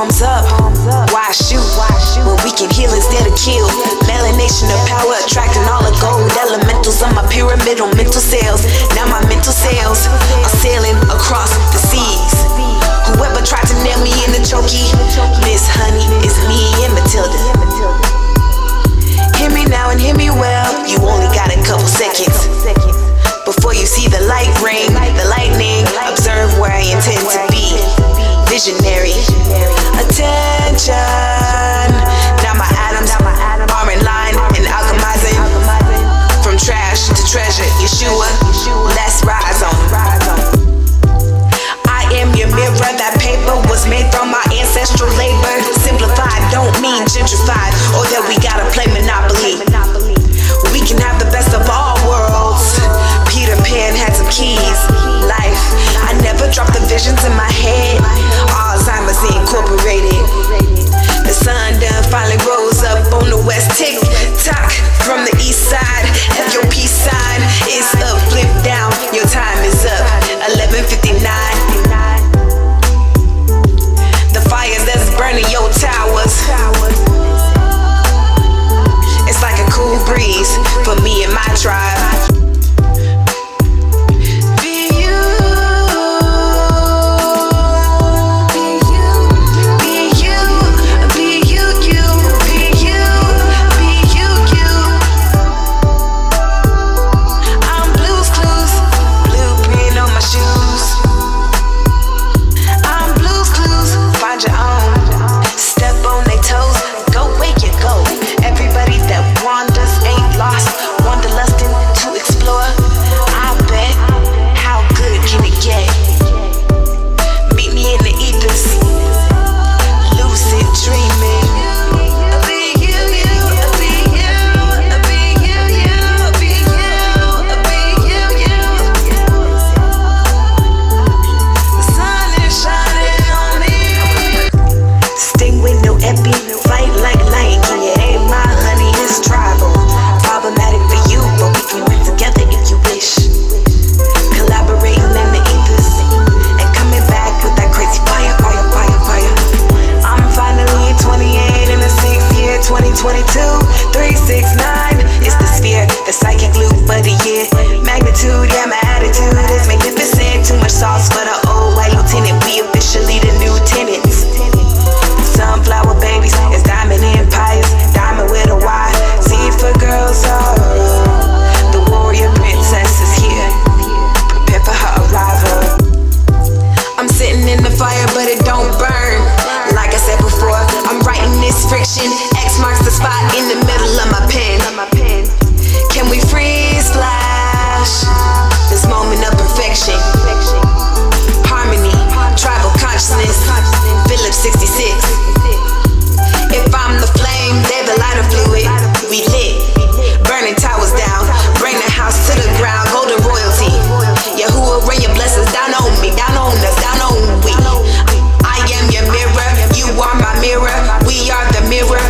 Palms up, why shoot? When we can heal instead of kill. Melanation of power, attracting all the gold elementals on my pyramidal mental cells. Now my mental cells are sailing across the seas. Whoever tried to nail me in the chokey, Miss Honey, is me and Matilda. Hear me now and hear me well. You only got a couple seconds before you see the light ring, the lightning. Observe where I intend to be visionary. Attention. 22, 369. It's the sphere the psychic loop glue for the year. Magnitude, yeah, my attitude is magnificent. Too much sauce for the old white lieutenant. We officially the new tenants. Sunflower babies, it's diamond empires, diamond with a Y. Z for girls, oh. The warrior princess is here. Prepare for her arrival. I'm sitting in the fire, but it don't burn. Like I said before, I'm writing this friction. We are the mirror.